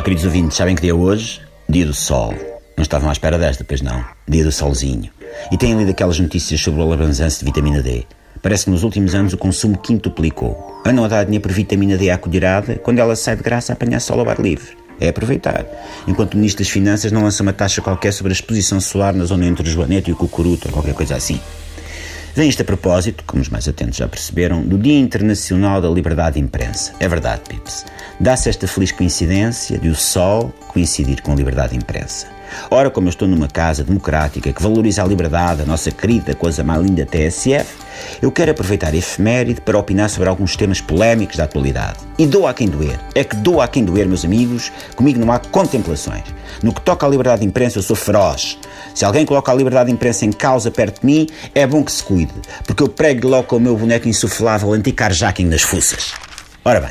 Olá, queridos ouvintes, sabem que dia é hoje? Dia do Sol. Não estavam à espera desta, pois não. Dia do Solzinho. E têm lido aquelas notícias sobre o alabanzanço de vitamina D. Parece que nos últimos anos o consumo quintuplicou. A dar dinheiro por vitamina D à colherada quando ela sai de graça a apanhar sol ao ar livre. É aproveitar. Enquanto o Ministro das Finanças não lança uma taxa qualquer sobre a exposição solar na zona entre o Joanete e o Cucuruto ou qualquer coisa assim. Vem isto a propósito, como os mais atentos já perceberam, do Dia Internacional da Liberdade de Imprensa. É verdade, Pips. Dá-se esta feliz coincidência de o Sol coincidir com a liberdade de imprensa. Ora, como eu estou numa casa democrática que valoriza a liberdade, a nossa querida coisa mais linda TSF, eu quero aproveitar a efeméride para opinar sobre alguns temas polémicos da atualidade. E dou a quem doer. É que dou a quem doer, meus amigos. Comigo não há contemplações. No que toca à liberdade de imprensa, eu sou feroz. Se alguém coloca a liberdade de imprensa em causa perto de mim, é bom que se cuide, porque eu prego logo com o meu boneco insuflável anti-carjacking nas fuças. Ora bem,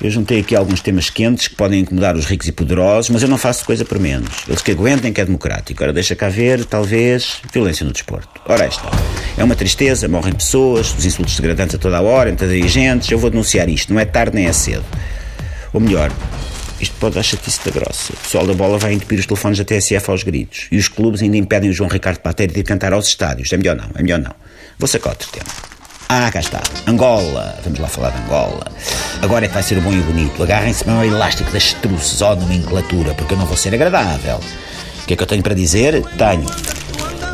eu juntei aqui alguns temas quentes que podem incomodar os ricos e poderosos, mas eu não faço coisa por menos. Eles que aguentem que é democrático. Ora, deixa cá ver, talvez, violência no desporto. Ora, esta. É uma tristeza, morrem pessoas, os insultos degradantes a toda a hora, entre dirigentes. Eu vou denunciar isto, não é tarde nem é cedo. Ou melhor, isto pode dar chatice da grossa. O pessoal da bola vai entupir os telefones da TSF aos gritos. E os clubes ainda impedem o João Ricardo Pateiro de ir cantar aos estádios. É melhor não, é melhor não. Vou sacar outro tema. Ah, cá está. Angola. Vamos lá falar de Angola. Agora é que vai ser o bom e o bonito. Agarrem-se para o elástico das truces, ó nomenclatura, porque eu não vou ser agradável. O que é que eu tenho para dizer? Tenho.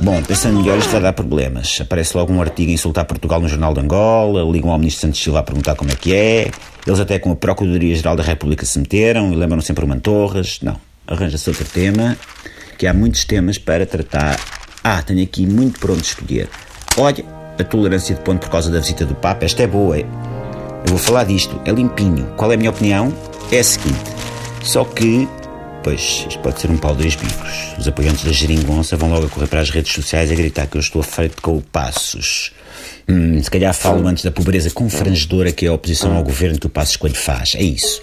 Bom, pensando melhor, isto vai dar problemas. Aparece logo um artigo a insultar Portugal no Jornal de Angola, ligam ao Ministro Santos Silva a perguntar como é que é. Eles até com a Procuradoria-Geral da República se meteram e lembram sempre o Mantorras. Não, arranja-se outro tema, que há muitos temas para tratar. Ah, tenho aqui muito pronto a escolher. Olha, a tolerância de ponto por causa da visita do Papa, esta é boa. Eu vou falar disto, é limpinho. Qual é a minha opinião? É a seguinte. Só que, pois, isto pode ser um pau dois bicos. Os apoiantes da geringonça vão logo a correr para as redes sociais a gritar que eu estou feito com o Passos. Hum, se calhar falo antes da pobreza confrangedora que é a oposição ao governo que o Passos Coelho faz. É isso.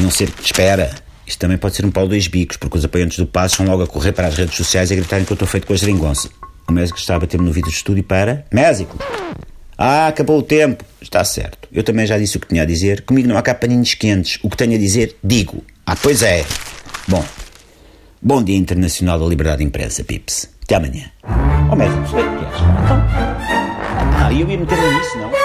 Não ser... Espera. Isto também pode ser um pau dois bicos, porque os apoiantes do Passos vão logo a correr para as redes sociais a gritarem que eu estou feito com a geringonça. O médico está a bater-me no vídeo de estúdio para. Mésico! Ah, acabou o tempo. Está certo. Eu também já disse o que tinha a dizer. Comigo não há cá paninhos quentes. O que tenho a dizer, digo. Ah, pois é. Bom. Bom Dia Internacional da Liberdade de Imprensa, Pips. Até amanhã. Oh, médico, sei o que és. Então. Ah, eu ia meter-me nisso, não?